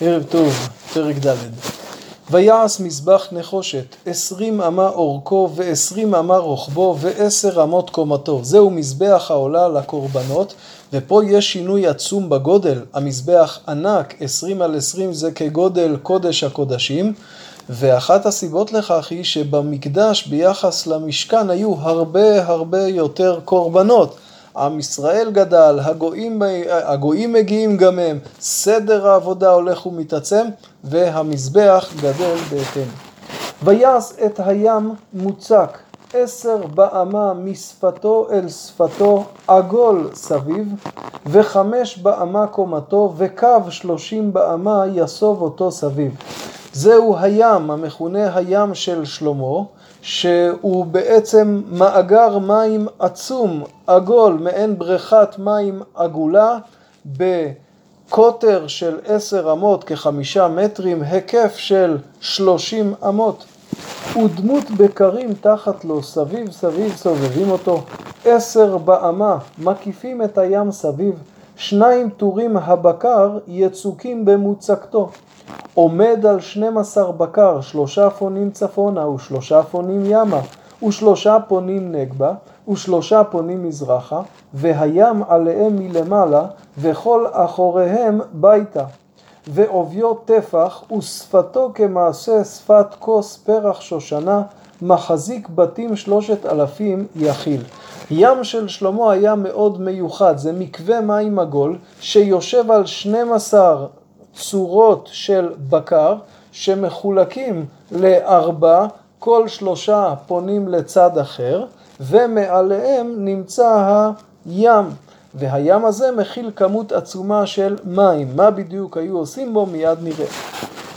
ערב טוב, פרק ד' ויעש מזבח נחושת, עשרים אמה אורכו ועשרים אמה רוחבו ועשר אמות קומתו. זהו מזבח העולה לקורבנות, ופה יש שינוי עצום בגודל. המזבח ענק, עשרים על עשרים זה כגודל קודש הקודשים, ואחת הסיבות לכך היא שבמקדש ביחס למשכן היו הרבה הרבה יותר קורבנות. עם ישראל גדל, הגויים, הגויים מגיעים גם הם, סדר העבודה הולך ומתעצם, והמזבח גדל בהתאם. ויעש את הים מוצק, עשר באמה משפתו אל שפתו, עגול סביב, וחמש באמה קומתו, וקו שלושים באמה יסוב אותו סביב. זהו הים המכונה הים של שלמה, שהוא בעצם מאגר מים עצום, עגול, מעין בריכת מים עגולה, בקוטר של עשר אמות, כחמישה מטרים, היקף של שלושים אמות, ודמות בקרים תחת לו, סביב סביב סובבים אותו, עשר באמה, מקיפים את הים סביב, שניים טורים הבקר יצוקים במוצקתו. עומד על 12 בקר, שלושה פונים צפונה ושלושה פונים ימה, ושלושה פונים נגבה, ושלושה פונים מזרחה, והים עליהם מלמעלה, וכל אחוריהם ביתה. ועוביו טפח, ושפתו כמעשה שפת כוס פרח שושנה, מחזיק בתים שלושת אלפים יכיל. ים של שלמה היה מאוד מיוחד, זה מקווה מים עגול שיושב על 12 צורות של בקר שמחולקים לארבע, כל שלושה פונים לצד אחר, ומעליהם נמצא הים. והים הזה מכיל כמות עצומה של מים. מה בדיוק היו עושים בו מיד נראה.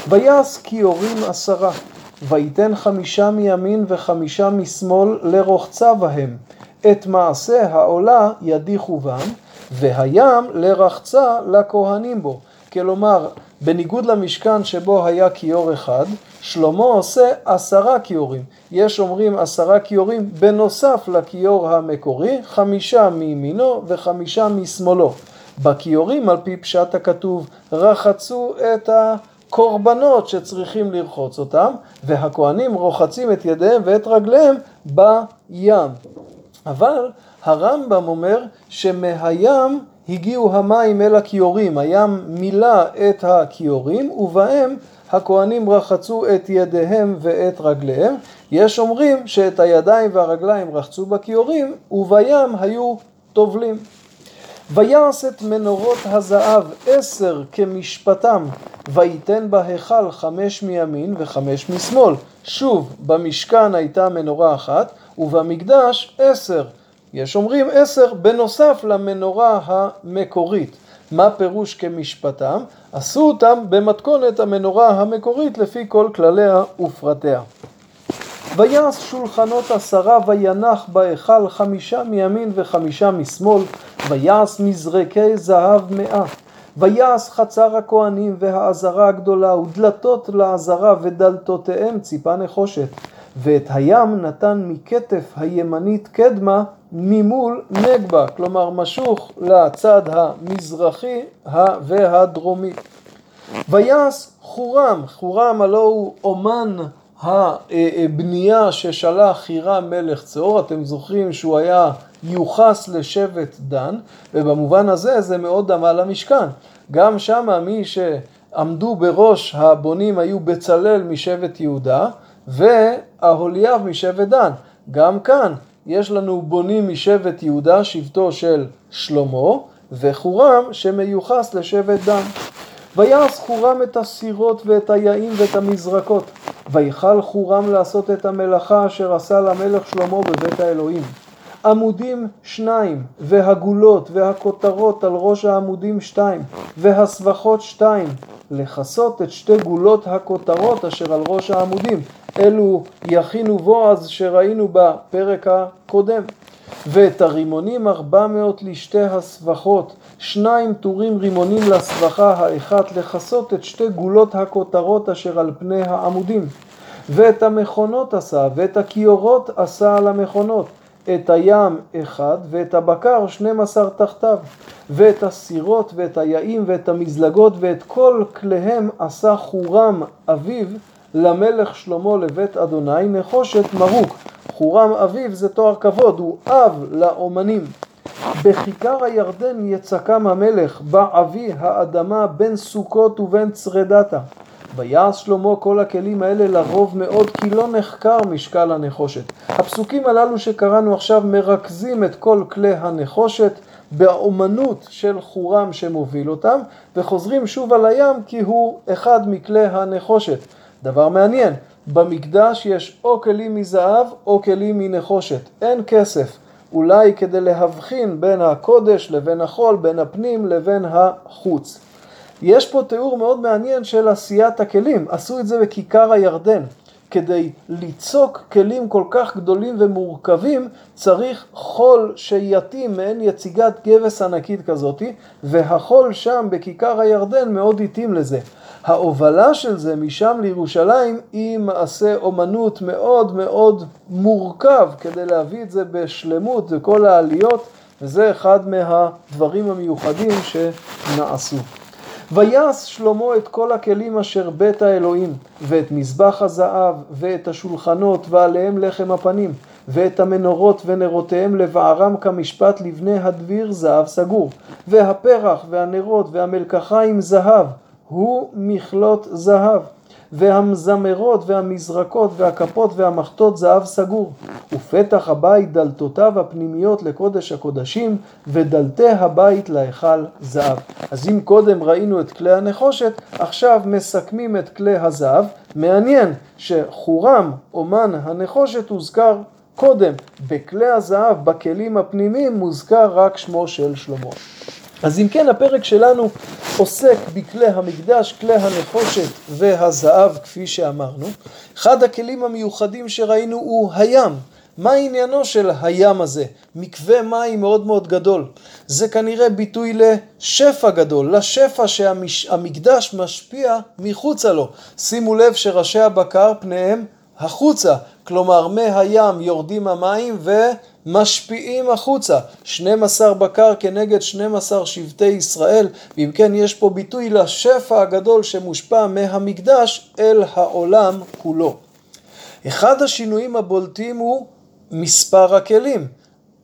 ויעש כיורים עשרה, ויתן חמישה מימין וחמישה משמאל לרוחצה בהם. את מעשה העולה ידיחו בם, והים לרחצה לכהנים בו. כלומר, בניגוד למשכן שבו היה כיור אחד, שלמה עושה עשרה כיורים. יש אומרים עשרה כיורים בנוסף לכיור המקורי, חמישה מימינו וחמישה משמאלו. בכיורים, על פי פשט הכתוב, רחצו את הקורבנות שצריכים לרחוץ אותם, והכוהנים רוחצים את ידיהם ואת רגליהם בים. אבל הרמב"ם אומר שמהים הגיעו המים אל הכיורים, הים מילא את הכיורים ובהם הכהנים רחצו את ידיהם ואת רגליהם. יש אומרים שאת הידיים והרגליים רחצו בכיורים ובים היו טובלים. ויעש את מנורות הזהב עשר כמשפטם, ויתן בהיכל חמש מימין וחמש משמאל. שוב, במשכן הייתה מנורה אחת, ובמקדש עשר. יש אומרים עשר בנוסף למנורה המקורית. מה פירוש כמשפטם? עשו אותם במתכונת המנורה המקורית לפי כל כלליה ופרטיה. ויעש שולחנות עשרה וינח בהיכל חמישה מימין וחמישה משמאל, ויעש מזרקי זהב מאה. ויעש חצר הכהנים והעזרה הגדולה ודלתות לעזרה ודלתותיהם ציפה נחושת. ואת הים נתן מכתף הימנית קדמה ממול נגבה, כלומר משוך לצד המזרחי והדרומי. ויעש חורם, חורם הלא הוא אומן הבנייה ששלח חירם מלך צור, אתם זוכרים שהוא היה יוחס לשבט דן, ובמובן הזה זה מאוד דמה למשכן. גם שמה מי שעמדו בראש הבונים היו בצלאל משבט יהודה, ואהוליאב משבט דן. גם כאן יש לנו בונים משבט יהודה, שבטו של שלמה, וחורם שמיוחס לשבט דן. ויעש חורם את הסירות ואת היעים ואת המזרקות. ויכל חורם לעשות את המלאכה אשר עשה למלך שלמה בבית האלוהים. עמודים שניים, והגולות והכותרות על ראש העמודים שתיים, והסבכות שתיים, לכסות את שתי גולות הכותרות אשר על ראש העמודים. אלו יכינו בועז שראינו בפרק הקודם. ואת הרימונים ארבע מאות לשתי הסבכות, שניים טורים רימונים לסבכה האחת, לכסות את שתי גולות הכותרות אשר על פני העמודים. ואת המכונות עשה, ואת הכיורות עשה על המכונות, את הים אחד ואת הבקר שנים עשר תחתיו, ואת הסירות ואת היעים ואת המזלגות ואת כל כליהם עשה חורם אביו למלך שלמה לבית אדוני נחושת מרוק. חורם אביו זה תואר כבוד, הוא אב לאומנים. בכיכר הירדן יצקם המלך, בעבי האדמה בין סוכות ובין צרדתה. ויעש שלמה כל הכלים האלה לרוב מאוד כי לא נחקר משקל הנחושת. הפסוקים הללו שקראנו עכשיו מרכזים את כל כלי הנחושת באומנות של חורם שמוביל אותם וחוזרים שוב על הים כי הוא אחד מכלי הנחושת. דבר מעניין, במקדש יש או כלים מזהב או כלים מנחושת, אין כסף. אולי כדי להבחין בין הקודש לבין החול, בין הפנים לבין החוץ. יש פה תיאור מאוד מעניין של עשיית הכלים, עשו את זה בכיכר הירדן. כדי ליצוק כלים כל כך גדולים ומורכבים צריך חול שיתאים מעין יציגת גבס ענקית כזאתי והחול שם בכיכר הירדן מאוד התאים לזה. ההובלה של זה משם לירושלים היא מעשה אומנות מאוד מאוד מורכב כדי להביא את זה בשלמות וכל העליות וזה אחד מהדברים המיוחדים שנעשו. ויעש שלמה את כל הכלים אשר בית האלוהים, ואת מזבח הזהב, ואת השולחנות, ועליהם לחם הפנים, ואת המנורות ונרותיהם לבערם כמשפט לבני הדביר זהב סגור, והפרח והנרות והמלקחיים זהב, הוא מכלות זהב. והמזמרות והמזרקות והכפות והמחטות זהב סגור. ופתח הבית דלתותיו הפנימיות לקודש הקודשים, ודלתי הבית להיכל זהב. אז אם קודם ראינו את כלי הנחושת, עכשיו מסכמים את כלי הזהב. מעניין שחורם, אומן הנחושת, הוזכר קודם. בכלי הזהב, בכלים הפנימיים, מוזכר רק שמו של שלמה. אז אם כן הפרק שלנו עוסק בכלי המקדש, כלי הנחושת והזהב כפי שאמרנו. אחד הכלים המיוחדים שראינו הוא הים. מה עניינו של הים הזה? מקווה מים מאוד מאוד גדול. זה כנראה ביטוי לשפע גדול, לשפע שהמקדש משפיע מחוצה לו. שימו לב שראשי הבקר פניהם החוצה, כלומר מהים יורדים המים ומשפיעים החוצה. 12 בקר כנגד 12 שבטי ישראל, ואם כן יש פה ביטוי לשפע הגדול שמושפע מהמקדש אל העולם כולו. אחד השינויים הבולטים הוא מספר הכלים.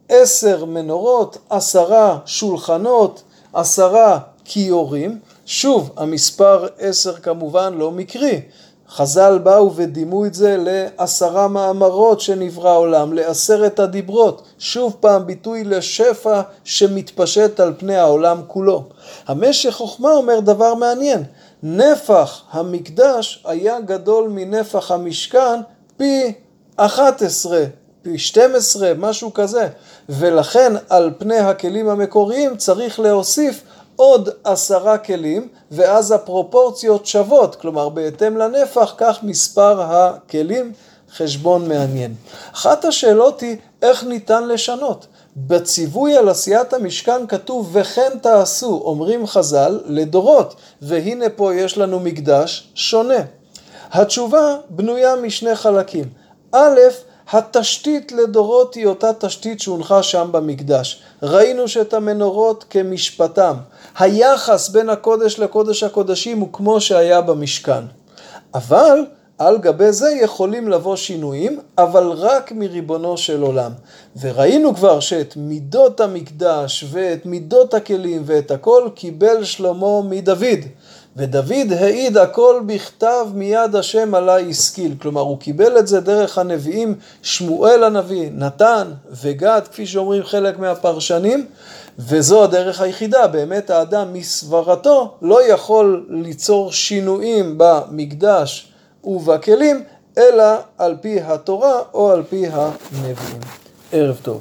עשר מנורות, עשרה שולחנות, עשרה כיורים. שוב, המספר עשר כמובן לא מקרי. חז"ל באו ודימו את זה לעשרה מאמרות שנברא העולם, לעשרת הדיברות, שוב פעם ביטוי לשפע שמתפשט על פני העולם כולו. המשך חוכמה אומר דבר מעניין, נפח המקדש היה גדול מנפח המשכן פי 11, פי 12, משהו כזה, ולכן על פני הכלים המקוריים צריך להוסיף עוד עשרה כלים, ואז הפרופורציות שוות, כלומר בהתאם לנפח, כך מספר הכלים, חשבון מעניין. אחת השאלות היא, איך ניתן לשנות? בציווי על עשיית המשכן כתוב וכן תעשו, אומרים חז"ל, לדורות, והנה פה יש לנו מקדש שונה. התשובה בנויה משני חלקים. א', התשתית לדורות היא אותה תשתית שהונחה שם במקדש. ראינו שאת המנורות כמשפטם. היחס בין הקודש לקודש הקודשים הוא כמו שהיה במשכן. אבל על גבי זה יכולים לבוא שינויים, אבל רק מריבונו של עולם. וראינו כבר שאת מידות המקדש ואת מידות הכלים ואת הכל קיבל שלמה מדוד. ודוד העיד הכל בכתב מיד השם עלי השכיל. כלומר, הוא קיבל את זה דרך הנביאים שמואל הנביא, נתן וגד, כפי שאומרים חלק מהפרשנים, וזו הדרך היחידה. באמת האדם מסברתו לא יכול ליצור שינויים במקדש ובכלים, אלא על פי התורה או על פי הנביאים. ערב טוב.